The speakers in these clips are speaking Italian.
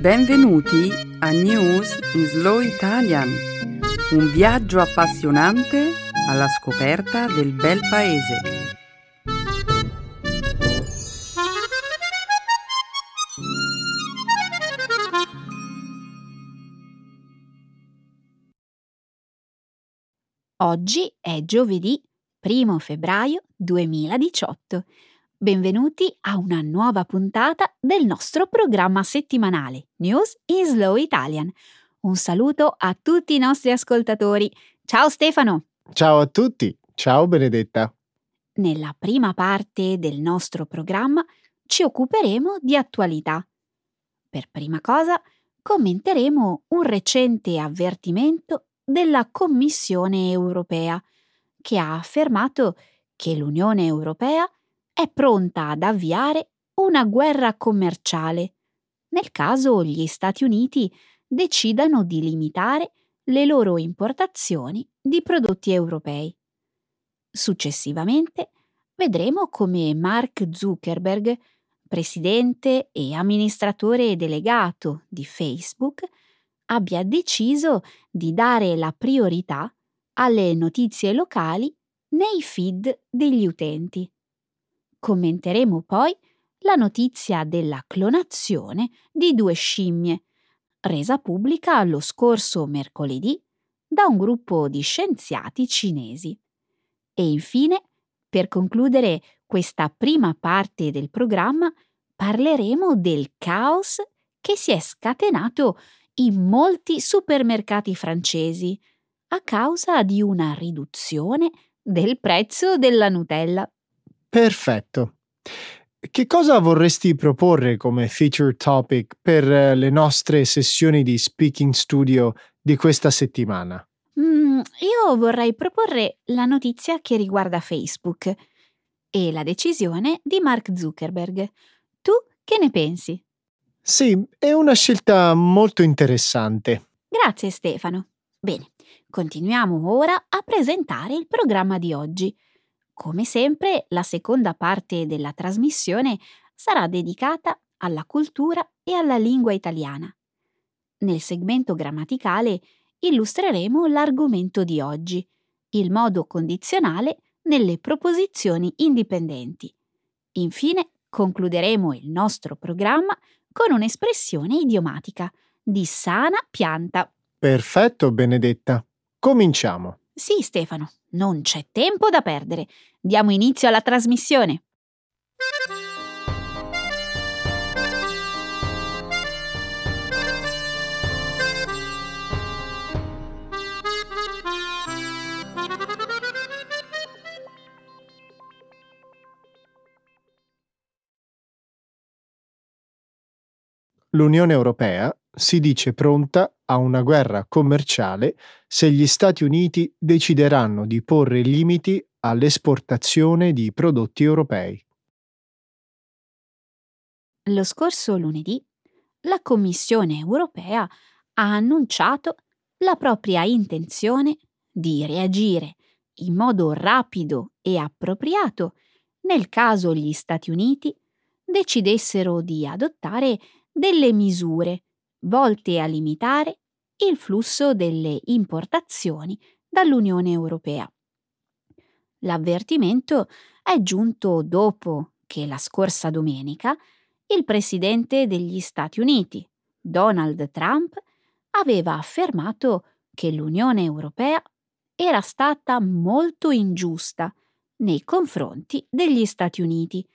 Benvenuti a News in Slow Italian, un viaggio appassionante alla scoperta del bel paese. Oggi è giovedì 1 febbraio 2018 Benvenuti a una nuova puntata del nostro programma settimanale News in Slow Italian. Un saluto a tutti i nostri ascoltatori. Ciao Stefano! Ciao a tutti! Ciao Benedetta! Nella prima parte del nostro programma ci occuperemo di attualità. Per prima cosa commenteremo un recente avvertimento della Commissione europea che ha affermato che l'Unione europea è pronta ad avviare una guerra commerciale nel caso gli Stati Uniti decidano di limitare le loro importazioni di prodotti europei. Successivamente vedremo come Mark Zuckerberg, presidente e amministratore delegato di Facebook, abbia deciso di dare la priorità alle notizie locali nei feed degli utenti. Commenteremo poi la notizia della clonazione di due scimmie, resa pubblica lo scorso mercoledì da un gruppo di scienziati cinesi. E infine, per concludere questa prima parte del programma, parleremo del caos che si è scatenato in molti supermercati francesi a causa di una riduzione del prezzo della Nutella. Perfetto. Che cosa vorresti proporre come feature topic per eh, le nostre sessioni di Speaking Studio di questa settimana? Mm, io vorrei proporre la notizia che riguarda Facebook e la decisione di Mark Zuckerberg. Tu che ne pensi? Sì, è una scelta molto interessante. Grazie Stefano. Bene, continuiamo ora a presentare il programma di oggi. Come sempre, la seconda parte della trasmissione sarà dedicata alla cultura e alla lingua italiana. Nel segmento grammaticale illustreremo l'argomento di oggi, il modo condizionale nelle proposizioni indipendenti. Infine, concluderemo il nostro programma con un'espressione idiomatica di sana pianta. Perfetto, Benedetta. Cominciamo. Sì, Stefano, non c'è tempo da perdere. Diamo inizio alla trasmissione. L'Unione Europea si dice pronta a una guerra commerciale se gli Stati Uniti decideranno di porre limiti all'esportazione di prodotti europei. Lo scorso lunedì la Commissione europea ha annunciato la propria intenzione di reagire in modo rapido e appropriato nel caso gli Stati Uniti decidessero di adottare delle misure volte a limitare il flusso delle importazioni dall'Unione Europea. L'avvertimento è giunto dopo che la scorsa domenica il presidente degli Stati Uniti, Donald Trump, aveva affermato che l'Unione Europea era stata molto ingiusta nei confronti degli Stati Uniti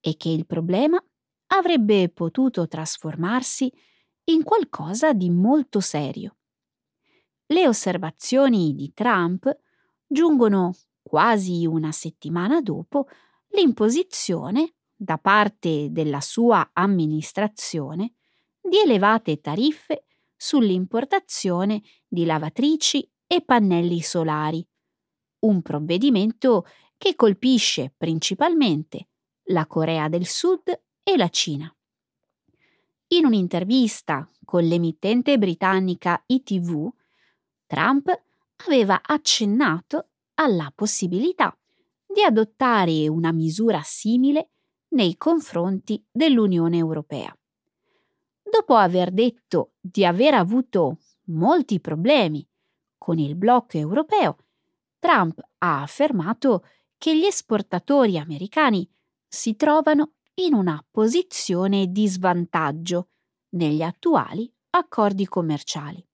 e che il problema avrebbe potuto trasformarsi in qualcosa di molto serio. Le osservazioni di Trump giungono quasi una settimana dopo l'imposizione da parte della sua amministrazione di elevate tariffe sull'importazione di lavatrici e pannelli solari, un provvedimento che colpisce principalmente la Corea del Sud e la Cina. In un'intervista con l'emittente britannica ITV, Trump aveva accennato alla possibilità di adottare una misura simile nei confronti dell'Unione Europea. dopo aver detto di aver avuto molti problemi con il blocco europeo, Trump ha affermato che gli esportatori americani si trovano in una posizione di svantaggio negli attuali accordi commerciali.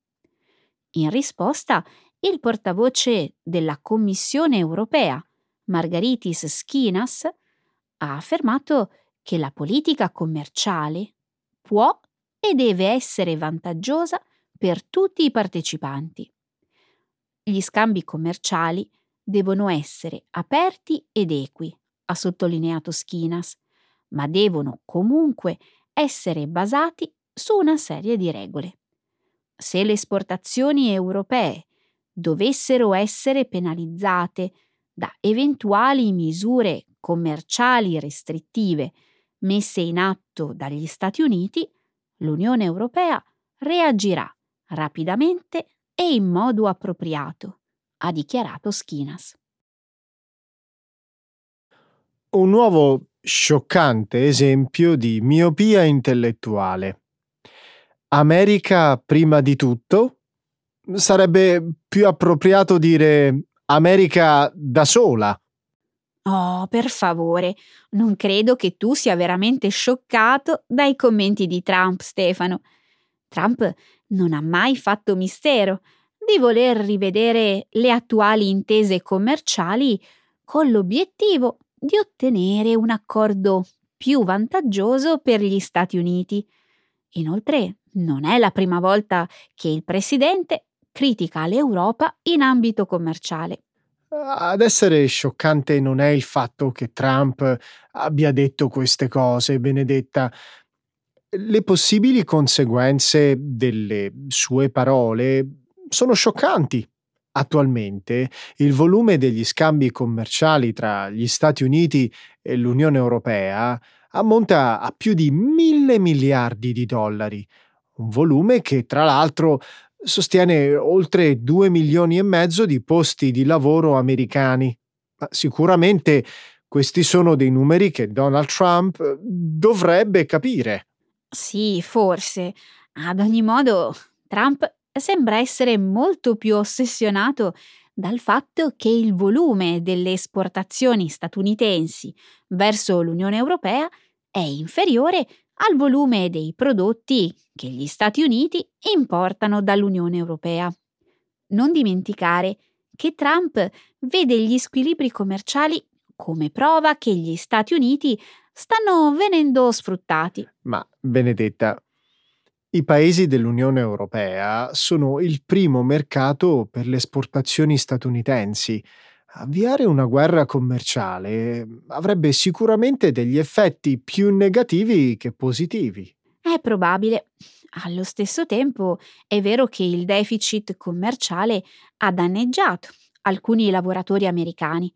In risposta, il portavoce della Commissione europea, Margaritis Skinas, ha affermato che la politica commerciale può e deve essere vantaggiosa per tutti i partecipanti. Gli scambi commerciali devono essere aperti ed equi, ha sottolineato Skinas, ma devono comunque essere basati su una serie di regole. Se le esportazioni europee dovessero essere penalizzate da eventuali misure commerciali restrittive messe in atto dagli Stati Uniti, l'Unione Europea reagirà rapidamente e in modo appropriato, ha dichiarato Schinas. Un nuovo scioccante esempio di miopia intellettuale. America prima di tutto? Sarebbe più appropriato dire America da sola. Oh, per favore, non credo che tu sia veramente scioccato dai commenti di Trump, Stefano. Trump non ha mai fatto mistero di voler rivedere le attuali intese commerciali con l'obiettivo di ottenere un accordo più vantaggioso per gli Stati Uniti. Inoltre, non è la prima volta che il presidente critica l'Europa in ambito commerciale. Ad essere scioccante non è il fatto che Trump abbia detto queste cose, Benedetta. Le possibili conseguenze delle sue parole sono scioccanti. Attualmente il volume degli scambi commerciali tra gli Stati Uniti e l'Unione Europea ammonta a più di mille miliardi di dollari, un volume che tra l'altro sostiene oltre 2 milioni e mezzo di posti di lavoro americani. Ma sicuramente questi sono dei numeri che Donald Trump dovrebbe capire. Sì, forse. Ad ogni modo, Trump sembra essere molto più ossessionato dal fatto che il volume delle esportazioni statunitensi verso l'Unione Europea è inferiore al volume dei prodotti che gli Stati Uniti importano dall'Unione Europea. Non dimenticare che Trump vede gli squilibri commerciali come prova che gli Stati Uniti stanno venendo sfruttati. Ma, Benedetta, i paesi dell'Unione Europea sono il primo mercato per le esportazioni statunitensi Avviare una guerra commerciale avrebbe sicuramente degli effetti più negativi che positivi. È probabile. Allo stesso tempo è vero che il deficit commerciale ha danneggiato alcuni lavoratori americani.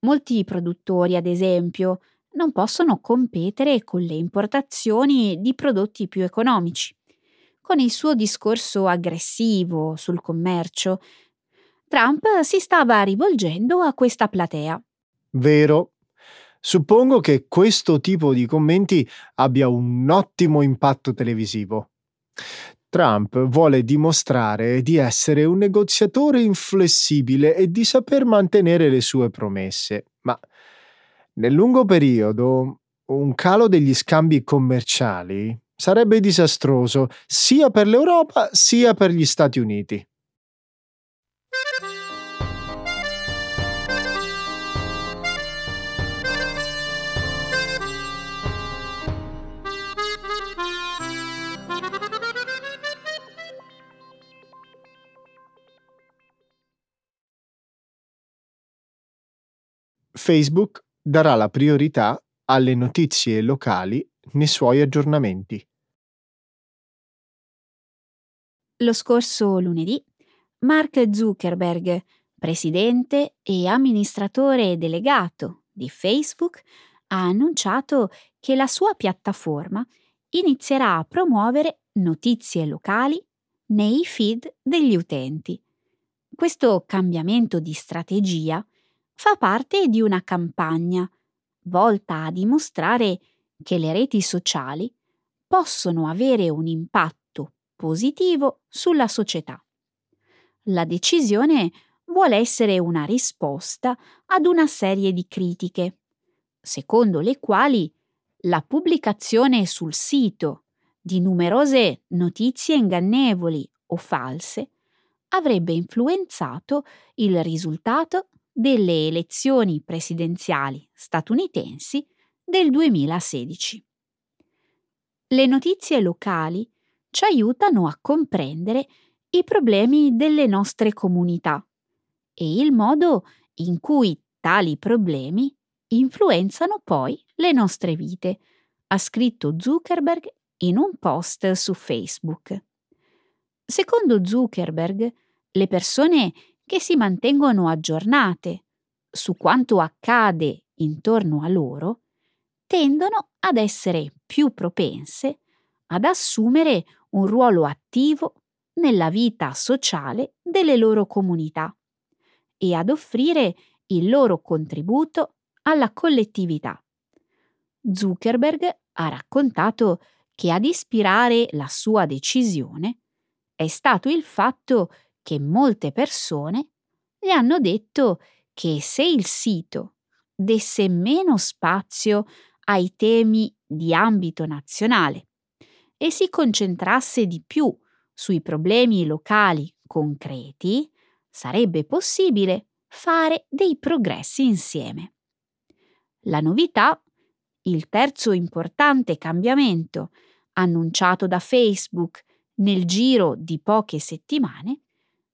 Molti produttori, ad esempio, non possono competere con le importazioni di prodotti più economici. Con il suo discorso aggressivo sul commercio, Trump si stava rivolgendo a questa platea. Vero. Suppongo che questo tipo di commenti abbia un ottimo impatto televisivo. Trump vuole dimostrare di essere un negoziatore inflessibile e di saper mantenere le sue promesse, ma nel lungo periodo un calo degli scambi commerciali sarebbe disastroso sia per l'Europa sia per gli Stati Uniti. Facebook darà la priorità alle notizie locali nei suoi aggiornamenti. Lo scorso lunedì, Mark Zuckerberg, presidente e amministratore delegato di Facebook, ha annunciato che la sua piattaforma inizierà a promuovere notizie locali nei feed degli utenti. Questo cambiamento di strategia fa parte di una campagna volta a dimostrare che le reti sociali possono avere un impatto positivo sulla società. La decisione vuole essere una risposta ad una serie di critiche, secondo le quali la pubblicazione sul sito di numerose notizie ingannevoli o false avrebbe influenzato il risultato delle elezioni presidenziali statunitensi del 2016. Le notizie locali ci aiutano a comprendere i problemi delle nostre comunità e il modo in cui tali problemi influenzano poi le nostre vite, ha scritto Zuckerberg in un post su Facebook. Secondo Zuckerberg, le persone che si mantengono aggiornate su quanto accade intorno a loro tendono ad essere più propense ad assumere un ruolo attivo nella vita sociale delle loro comunità e ad offrire il loro contributo alla collettività. Zuckerberg ha raccontato che ad ispirare la sua decisione è stato il fatto che molte persone gli hanno detto che se il sito desse meno spazio ai temi di ambito nazionale e si concentrasse di più sui problemi locali concreti, sarebbe possibile fare dei progressi insieme. La novità, il terzo importante cambiamento annunciato da Facebook nel giro di poche settimane,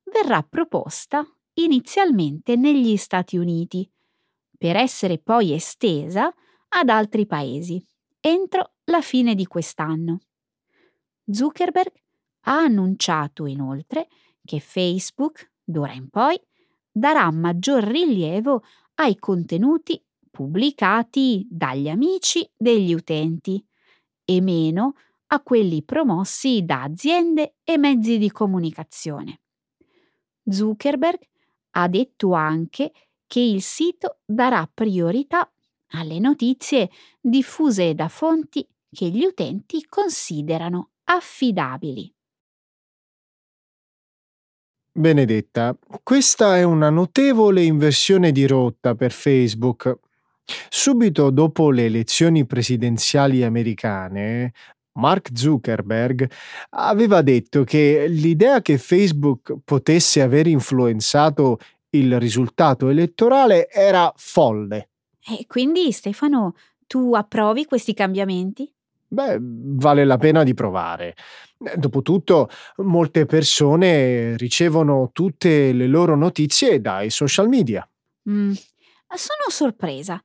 verrà proposta inizialmente negli Stati Uniti, per essere poi estesa ad altri paesi entro la fine di quest'anno. Zuckerberg ha annunciato inoltre che Facebook, d'ora in poi, darà maggior rilievo ai contenuti pubblicati dagli amici degli utenti e meno a quelli promossi da aziende e mezzi di comunicazione. Zuckerberg ha detto anche che il sito darà priorità alle notizie diffuse da fonti che gli utenti considerano affidabili. Benedetta, questa è una notevole inversione di rotta per Facebook. Subito dopo le elezioni presidenziali americane, Mark Zuckerberg aveva detto che l'idea che Facebook potesse aver influenzato il risultato elettorale era folle. E quindi, Stefano, tu approvi questi cambiamenti? Beh, vale la pena di provare. Dopotutto, molte persone ricevono tutte le loro notizie dai social media. Mm, sono sorpresa.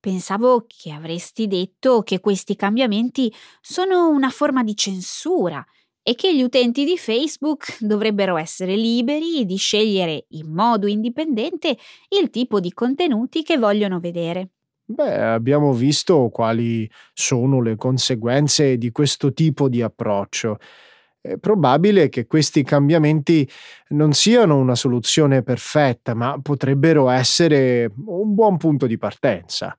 Pensavo che avresti detto che questi cambiamenti sono una forma di censura e che gli utenti di Facebook dovrebbero essere liberi di scegliere in modo indipendente il tipo di contenuti che vogliono vedere. Beh, abbiamo visto quali sono le conseguenze di questo tipo di approccio. È probabile che questi cambiamenti non siano una soluzione perfetta, ma potrebbero essere un buon punto di partenza.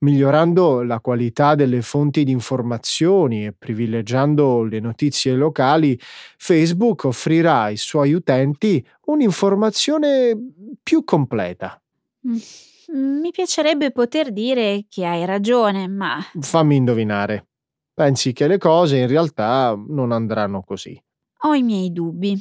Migliorando la qualità delle fonti di informazioni e privilegiando le notizie locali, Facebook offrirà ai suoi utenti un'informazione più completa. Mm, mi piacerebbe poter dire che hai ragione, ma... Fammi indovinare. Pensi che le cose in realtà non andranno così. Ho i miei dubbi.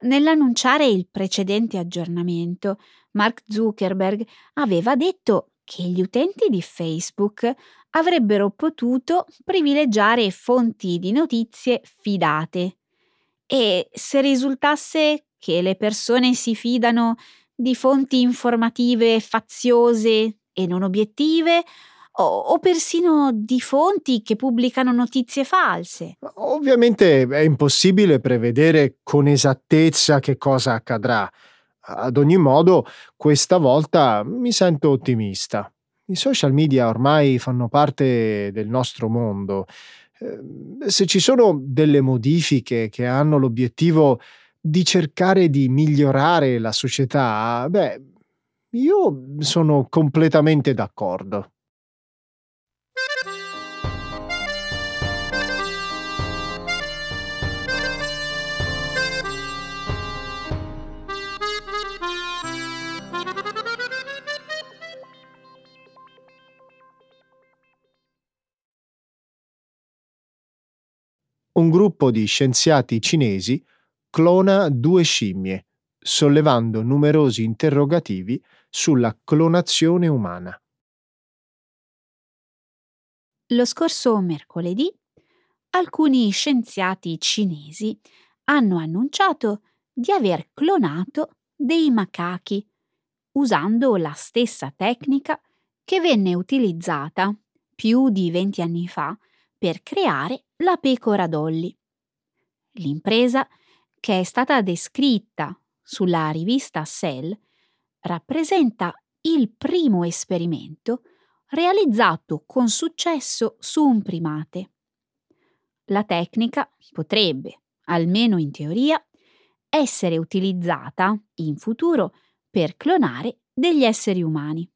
Nell'annunciare il precedente aggiornamento, Mark Zuckerberg aveva detto che gli utenti di Facebook avrebbero potuto privilegiare fonti di notizie fidate. E se risultasse che le persone si fidano di fonti informative faziose e non obiettive, o, persino di fonti che pubblicano notizie false. Ovviamente è impossibile prevedere con esattezza che cosa accadrà. Ad ogni modo, questa volta mi sento ottimista. I social media ormai fanno parte del nostro mondo. Ehm, se ci sono delle modifiche che hanno l'obiettivo di cercare di migliorare la società, beh, io sono completamente d'accordo. Un gruppo di scienziati cinesi clona due scimmie, sollevando numerosi interrogativi sulla clonazione umana. Lo scorso mercoledì alcuni scienziati cinesi hanno annunciato di aver clonato dei macachi usando la stessa tecnica che venne utilizzata più di 20 anni fa per creare la pecora Dolly. L'impresa, che è stata descritta sulla rivista Cell, rappresenta il primo esperimento realizzato con successo su un primate. La tecnica potrebbe, almeno in teoria, essere utilizzata in futuro per clonare degli esseri umani.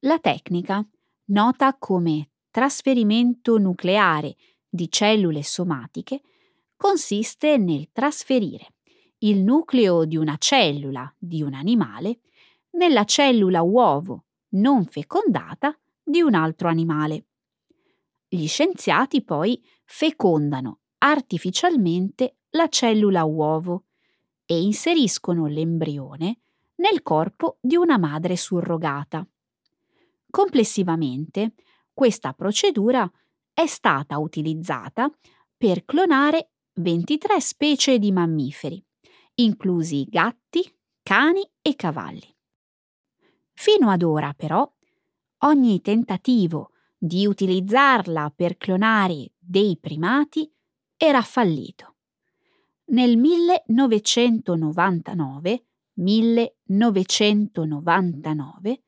La tecnica, nota come trasferimento nucleare di cellule somatiche, consiste nel trasferire il nucleo di una cellula di un animale nella cellula uovo non fecondata di un altro animale. Gli scienziati poi fecondano artificialmente la cellula uovo e inseriscono l'embrione nel corpo di una madre surrogata. Complessivamente, questa procedura è stata utilizzata per clonare 23 specie di mammiferi, inclusi gatti, cani e cavalli. Fino ad ora, però, ogni tentativo di utilizzarla per clonare dei primati era fallito. Nel 1999, 1999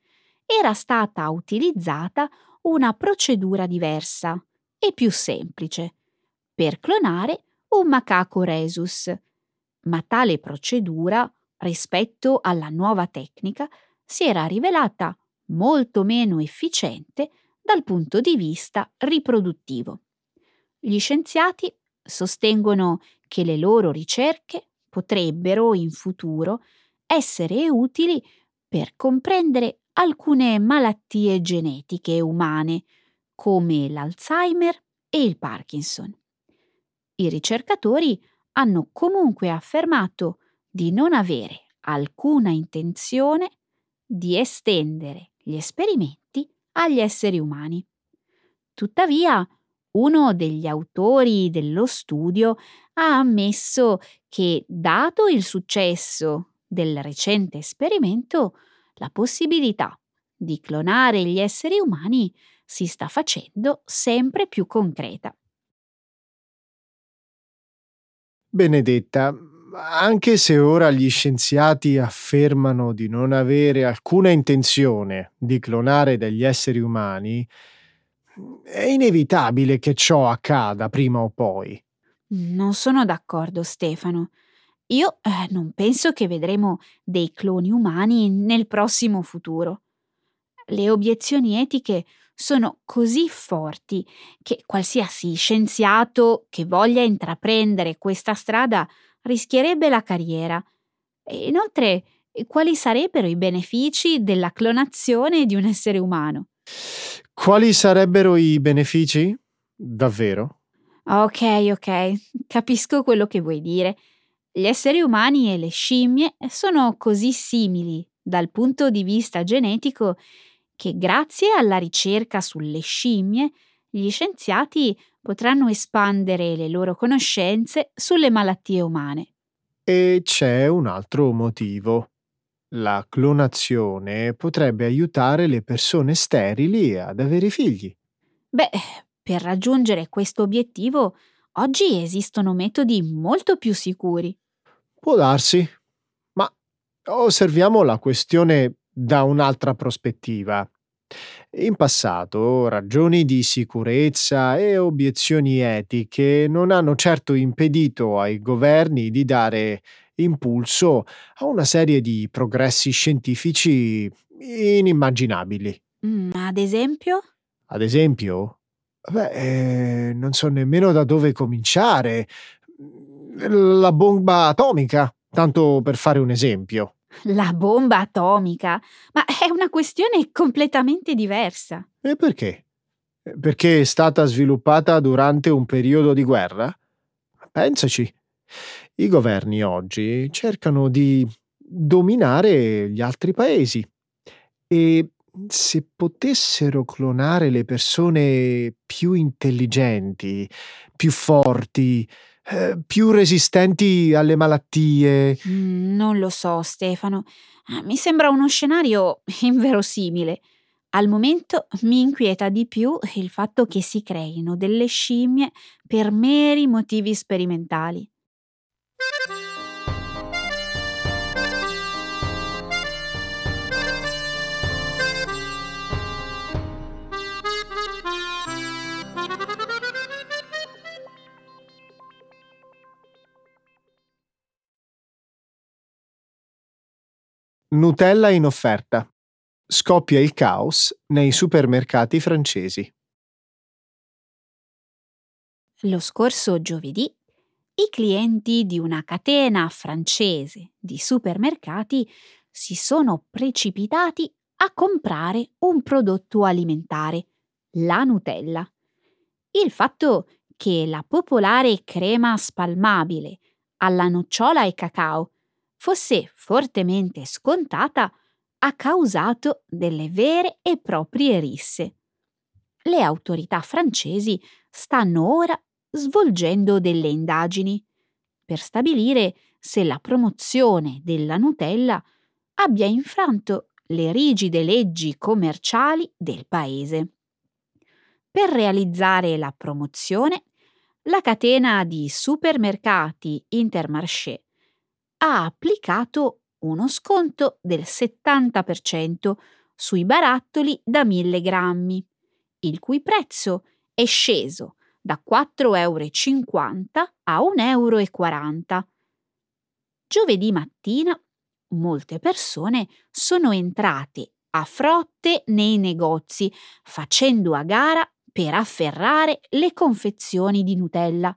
era stata utilizzata una procedura diversa e più semplice per clonare un macaco rhesus, ma tale procedura, rispetto alla nuova tecnica, si era rivelata molto meno efficiente dal punto di vista riproduttivo. Gli scienziati sostengono che le loro ricerche potrebbero in futuro essere utili per comprendere alcune malattie genetiche umane, come l'Alzheimer e il Parkinson. I ricercatori hanno comunque affermato di non avere alcuna intenzione di estendere gli esperimenti agli esseri umani. Tuttavia, uno degli autori dello studio ha ammesso che, dato il successo del recente esperimento, la possibilità di clonare gli esseri umani si sta facendo sempre più concreta. Benedetta, anche se ora gli scienziati affermano di non avere alcuna intenzione di clonare degli esseri umani, è inevitabile che ciò accada prima o poi. Non sono d'accordo, Stefano. Io eh, non penso che vedremo dei cloni umani nel prossimo futuro. Le obiezioni etiche sono così forti che qualsiasi scienziato che voglia intraprendere questa strada rischierebbe la carriera. E inoltre, quali sarebbero i benefici della clonazione di un essere umano? Quali sarebbero i benefici? Davvero? Ok, ok, capisco quello che vuoi dire. Gli esseri umani e le scimmie sono così simili dal punto di vista genetico che grazie alla ricerca sulle scimmie gli scienziati potranno espandere le loro conoscenze sulle malattie umane. E c'è un altro motivo. La clonazione potrebbe aiutare le persone sterili ad avere figli. Beh, per raggiungere questo obiettivo oggi esistono metodi molto più sicuri. Può darsi, ma osserviamo la questione da un'altra prospettiva. In passato ragioni di sicurezza e obiezioni etiche non hanno certo impedito ai governi di dare impulso a una serie di progressi scientifici inimmaginabili. Mm, ad esempio? Ad esempio? Beh, eh, non so nemmeno da dove cominciare. La bomba atomica, tanto per fare un esempio. La bomba atomica? Ma è una questione completamente diversa. E perché? Perché è stata sviluppata durante un periodo di guerra? Pensaci. I governi oggi cercano di dominare gli altri paesi e se potessero clonare le persone più intelligenti, più forti, eh, più resistenti alle malattie. Mm, non lo so, Stefano. Ah, mi sembra uno scenario inverosimile. Al momento mi inquieta di più il fatto che si creino delle scimmie per meri motivi sperimentali. Nutella in offerta. Scoppia il caos nei supermercati francesi. Lo scorso giovedì i clienti di una catena francese di supermercati si sono precipitati a comprare un prodotto alimentare, la Nutella. Il fatto che la popolare crema spalmabile alla nocciola e cacao fosse fortemente scontata ha causato delle vere e proprie risse. Le autorità francesi stanno ora svolgendo delle indagini per stabilire se la promozione della Nutella abbia infranto le rigide leggi commerciali del paese. Per realizzare la promozione, la catena di supermercati Intermarché ha applicato uno sconto del 70% sui barattoli da 1000 grammi, il cui prezzo è sceso da 4,50 euro a 1,40 euro. Giovedì mattina molte persone sono entrate a frotte nei negozi facendo a gara per afferrare le confezioni di Nutella.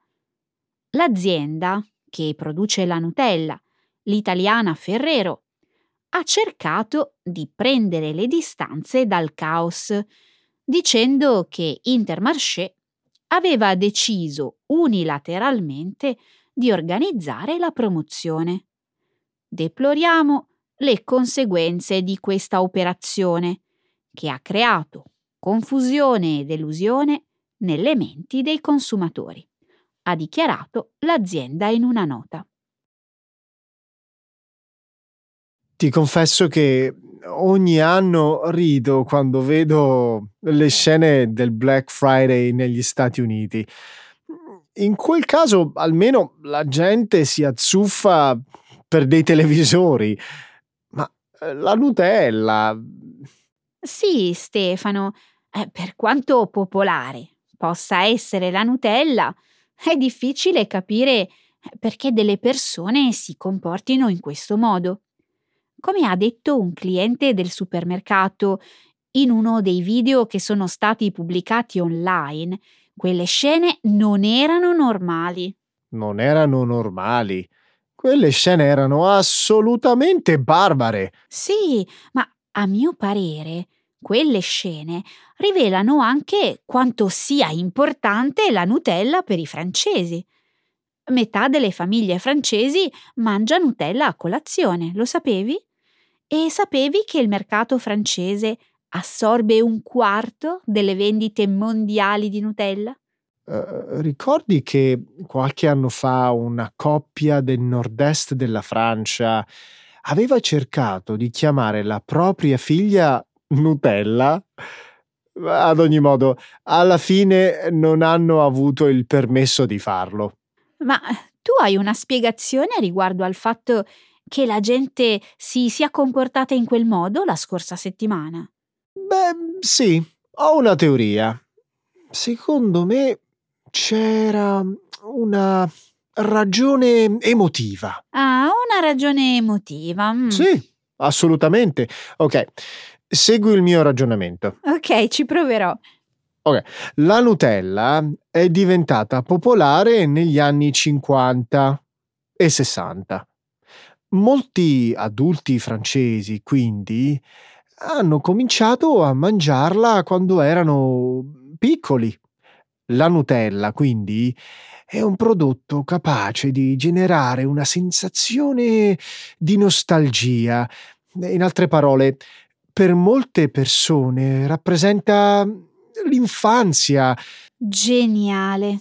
L'azienda che produce la Nutella l'italiana Ferrero, ha cercato di prendere le distanze dal caos, dicendo che Intermarché aveva deciso unilateralmente di organizzare la promozione. Deploriamo le conseguenze di questa operazione, che ha creato confusione e delusione nelle menti dei consumatori, ha dichiarato l'azienda in una nota. Ti confesso che ogni anno rido quando vedo le scene del Black Friday negli Stati Uniti. In quel caso almeno la gente si azzuffa per dei televisori, ma eh, la Nutella... Sì, Stefano, eh, per quanto popolare possa essere la Nutella, è difficile capire perché delle persone si comportino in questo modo. Come ha detto un cliente del supermercato in uno dei video che sono stati pubblicati online, quelle scene non erano normali. Non erano normali. Quelle scene erano assolutamente barbare. Sì, ma a mio parere quelle scene rivelano anche quanto sia importante la Nutella per i francesi. Metà delle famiglie francesi mangia Nutella a colazione, lo sapevi? E sapevi che il mercato francese assorbe un quarto delle vendite mondiali di Nutella? Uh, ricordi che qualche anno fa una coppia del nord-est della Francia aveva cercato di chiamare la propria figlia Nutella? Ad ogni modo, alla fine non hanno avuto il permesso di farlo. Ma tu hai una spiegazione riguardo al fatto che la gente si sia comportata in quel modo la scorsa settimana? Beh, sì, ho una teoria. Secondo me c'era una ragione emotiva. Ah, una ragione emotiva. Mm. Sì, assolutamente. Ok, segui il mio ragionamento. Ok, ci proverò. Ok, la Nutella è diventata popolare negli anni 50 e 60. Molti adulti francesi, quindi, hanno cominciato a mangiarla quando erano piccoli. La Nutella, quindi, è un prodotto capace di generare una sensazione di nostalgia. In altre parole, per molte persone rappresenta l'infanzia. Geniale.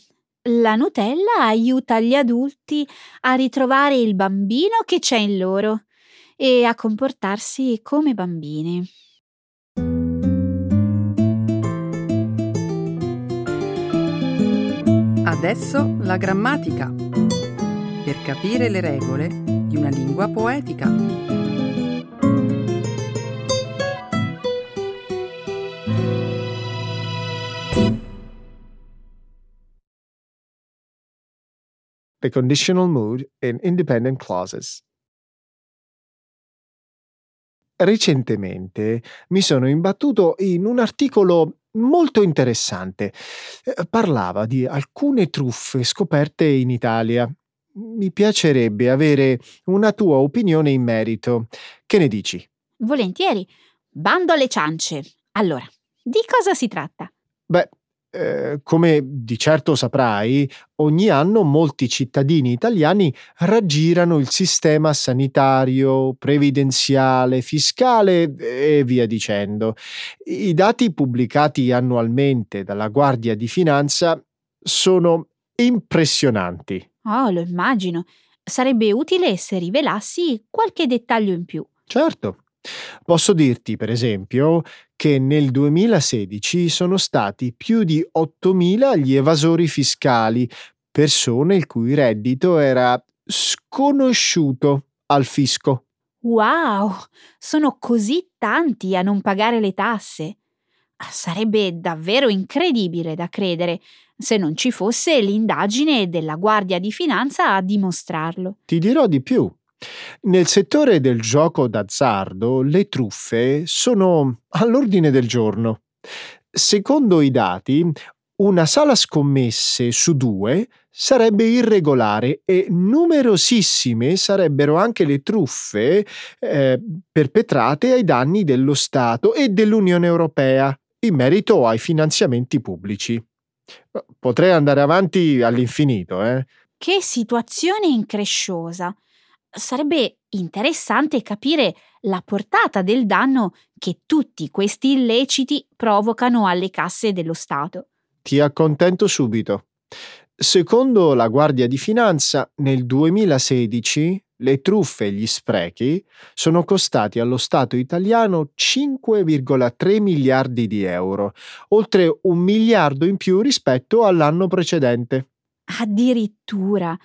La Nutella aiuta gli adulti a ritrovare il bambino che c'è in loro e a comportarsi come bambini. Adesso la grammatica. Per capire le regole di una lingua poetica. The conditional mood in independent clauses. Recentemente mi sono imbattuto in un articolo molto interessante. Eh, parlava di alcune truffe scoperte in Italia. Mi piacerebbe avere una tua opinione in merito. Che ne dici? Volentieri. Bando alle ciance. Allora, di cosa si tratta? Beh, eh, come di certo saprai, ogni anno molti cittadini italiani raggirano il sistema sanitario, previdenziale, fiscale e via dicendo. I dati pubblicati annualmente dalla Guardia di Finanza sono impressionanti. Oh, lo immagino. Sarebbe utile se rivelassi qualche dettaglio in più. Certo. Posso dirti, per esempio, che nel 2016 sono stati più di 8.000 gli evasori fiscali, persone il cui reddito era sconosciuto al fisco. Wow, sono così tanti a non pagare le tasse. Sarebbe davvero incredibile da credere se non ci fosse l'indagine della Guardia di Finanza a dimostrarlo. Ti dirò di più. Nel settore del gioco d'azzardo le truffe sono all'ordine del giorno. Secondo i dati, una sala scommesse su due sarebbe irregolare e numerosissime sarebbero anche le truffe eh, perpetrate ai danni dello Stato e dell'Unione Europea in merito ai finanziamenti pubblici. Potrei andare avanti all'infinito, eh? Che situazione incresciosa! Sarebbe interessante capire la portata del danno che tutti questi illeciti provocano alle casse dello Stato. Ti accontento subito. Secondo la Guardia di Finanza, nel 2016 le truffe e gli sprechi sono costati allo Stato italiano 5,3 miliardi di euro, oltre un miliardo in più rispetto all'anno precedente. Addirittura.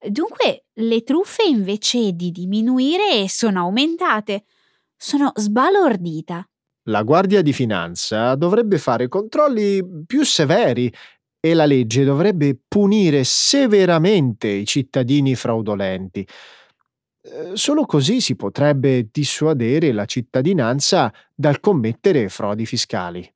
Dunque le truffe invece di diminuire sono aumentate. Sono sbalordita. La Guardia di Finanza dovrebbe fare controlli più severi e la legge dovrebbe punire severamente i cittadini fraudolenti. Eh, solo così si potrebbe dissuadere la cittadinanza dal commettere frodi fiscali.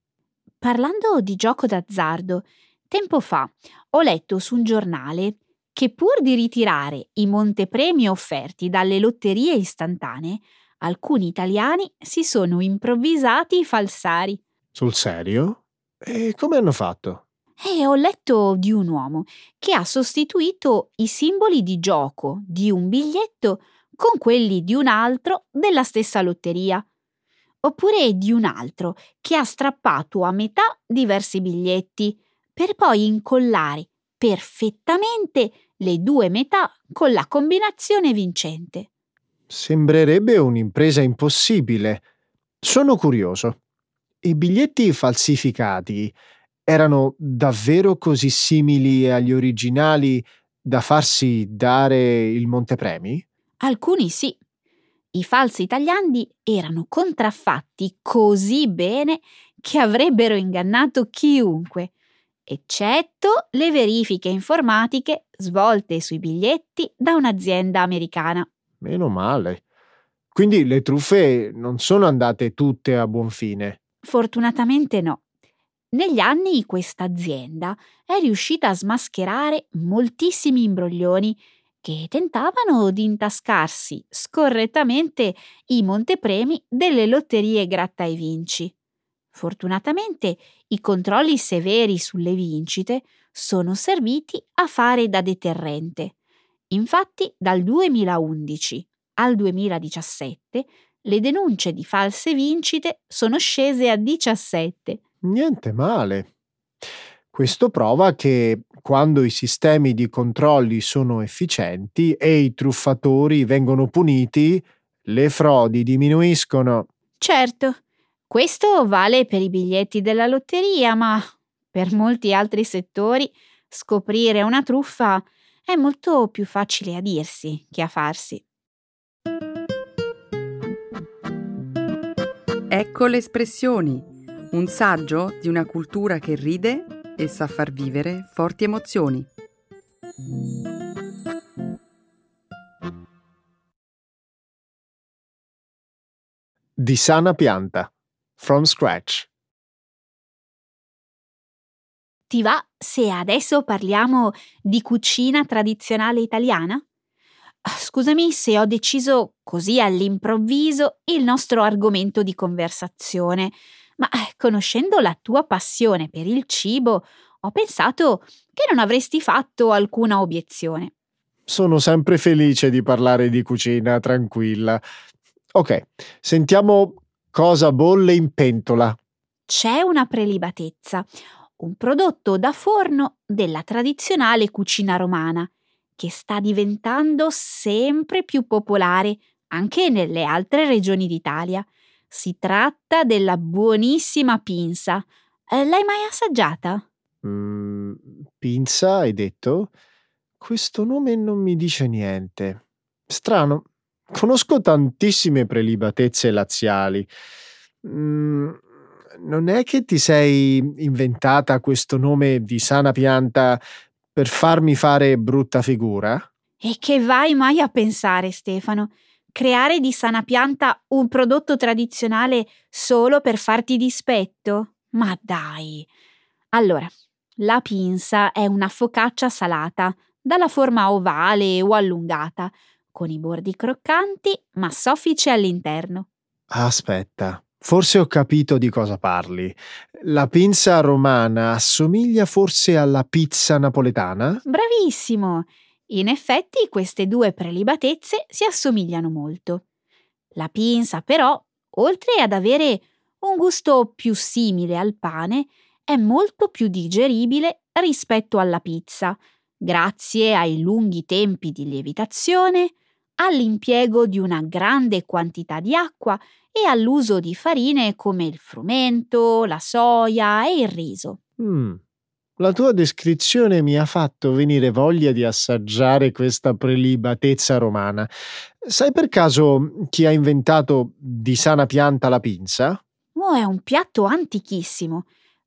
Parlando di gioco d'azzardo, tempo fa ho letto su un giornale che pur di ritirare i montepremi offerti dalle lotterie istantanee, alcuni italiani si sono improvvisati falsari. Sul serio? E come hanno fatto? E ho letto di un uomo che ha sostituito i simboli di gioco di un biglietto con quelli di un altro della stessa lotteria. Oppure di un altro che ha strappato a metà diversi biglietti per poi incollare perfettamente le due metà con la combinazione vincente. Sembrerebbe un'impresa impossibile. Sono curioso. I biglietti falsificati erano davvero così simili agli originali da farsi dare il montepremi? Alcuni sì. I falsi tagliandi erano contraffatti così bene che avrebbero ingannato chiunque eccetto le verifiche informatiche svolte sui biglietti da un'azienda americana. Meno male. Quindi le truffe non sono andate tutte a buon fine. Fortunatamente no. Negli anni questa azienda è riuscita a smascherare moltissimi imbroglioni che tentavano di intascarsi scorrettamente i montepremi delle lotterie gratta e vinci. Fortunatamente i controlli severi sulle vincite sono serviti a fare da deterrente. Infatti dal 2011 al 2017 le denunce di false vincite sono scese a 17. Niente male. Questo prova che quando i sistemi di controlli sono efficienti e i truffatori vengono puniti, le frodi diminuiscono. Certo, questo vale per i biglietti della lotteria, ma per molti altri settori scoprire una truffa è molto più facile a dirsi che a farsi. Ecco le espressioni, un saggio di una cultura che ride e sa far vivere forti emozioni. Di sana pianta. From scratch. Ti va se adesso parliamo di cucina tradizionale italiana? Scusami se ho deciso così all'improvviso il nostro argomento di conversazione, ma eh, conoscendo la tua passione per il cibo, ho pensato che non avresti fatto alcuna obiezione. Sono sempre felice di parlare di cucina, tranquilla. Ok, sentiamo cosa bolle in pentola. C'è una prelibatezza, un prodotto da forno della tradizionale cucina romana che sta diventando sempre più popolare anche nelle altre regioni d'Italia. Si tratta della buonissima pinza. Eh, l'hai mai assaggiata? Mm, pinza, hai detto? Questo nome non mi dice niente. Strano. Conosco tantissime prelibatezze laziali. Mm, non è che ti sei inventata questo nome di sana pianta per farmi fare brutta figura? E che vai mai a pensare, Stefano? Creare di sana pianta un prodotto tradizionale solo per farti dispetto? Ma dai! Allora, la pinza è una focaccia salata, dalla forma ovale o allungata, con i bordi croccanti ma soffici all'interno. Aspetta, Forse ho capito di cosa parli. La pinza romana assomiglia forse alla pizza napoletana? Bravissimo! In effetti queste due prelibatezze si assomigliano molto. La pinza però, oltre ad avere un gusto più simile al pane, è molto più digeribile rispetto alla pizza, grazie ai lunghi tempi di lievitazione, all'impiego di una grande quantità di acqua e all'uso di farine come il frumento, la soia e il riso. Mm. La tua descrizione mi ha fatto venire voglia di assaggiare questa prelibatezza romana. Sai per caso chi ha inventato di sana pianta la pinza? Oh, è un piatto antichissimo.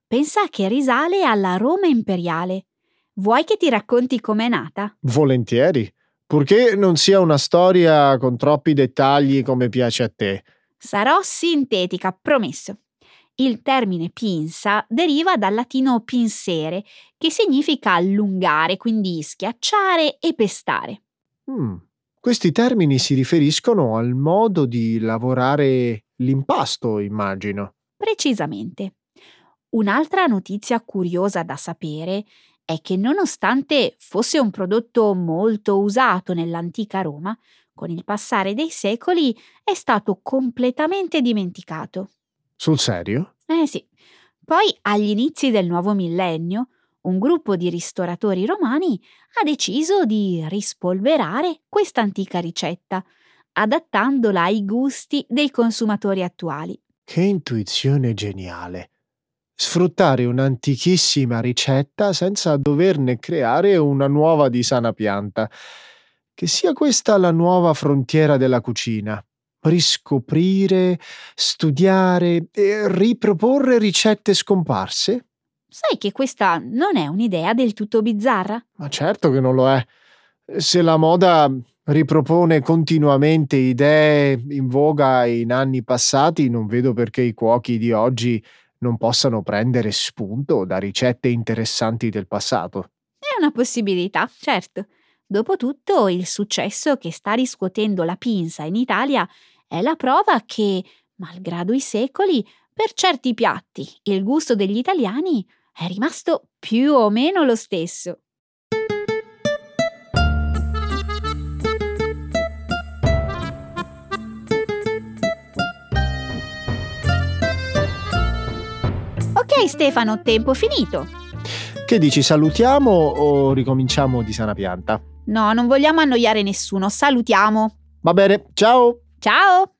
Pensa che risale alla Roma imperiale. Vuoi che ti racconti com'è nata? Volentieri, purché non sia una storia con troppi dettagli come piace a te. Sarò sintetica, promesso. Il termine pinza deriva dal latino pinsere, che significa allungare, quindi schiacciare e pestare. Mm. Questi termini si riferiscono al modo di lavorare l'impasto, immagino. Precisamente. Un'altra notizia curiosa da sapere è che nonostante fosse un prodotto molto usato nell'antica Roma, con il passare dei secoli è stato completamente dimenticato. Sul serio? Eh sì. Poi, agli inizi del nuovo millennio, un gruppo di ristoratori romani ha deciso di rispolverare questa antica ricetta, adattandola ai gusti dei consumatori attuali. Che intuizione geniale! Sfruttare un'antichissima ricetta senza doverne creare una nuova di sana pianta che sia questa la nuova frontiera della cucina. Riscoprire, studiare e riproporre ricette scomparse? Sai che questa non è un'idea del tutto bizzarra? Ma certo che non lo è. Se la moda ripropone continuamente idee in voga in anni passati, non vedo perché i cuochi di oggi non possano prendere spunto da ricette interessanti del passato. È una possibilità, certo. Dopotutto, il successo che sta riscuotendo la pinza in Italia è la prova che, malgrado i secoli, per certi piatti il gusto degli italiani è rimasto più o meno lo stesso. Ok Stefano, tempo finito. Che dici, salutiamo o ricominciamo di sana pianta? No, non vogliamo annoiare nessuno, salutiamo. Va bene, ciao! Ciao!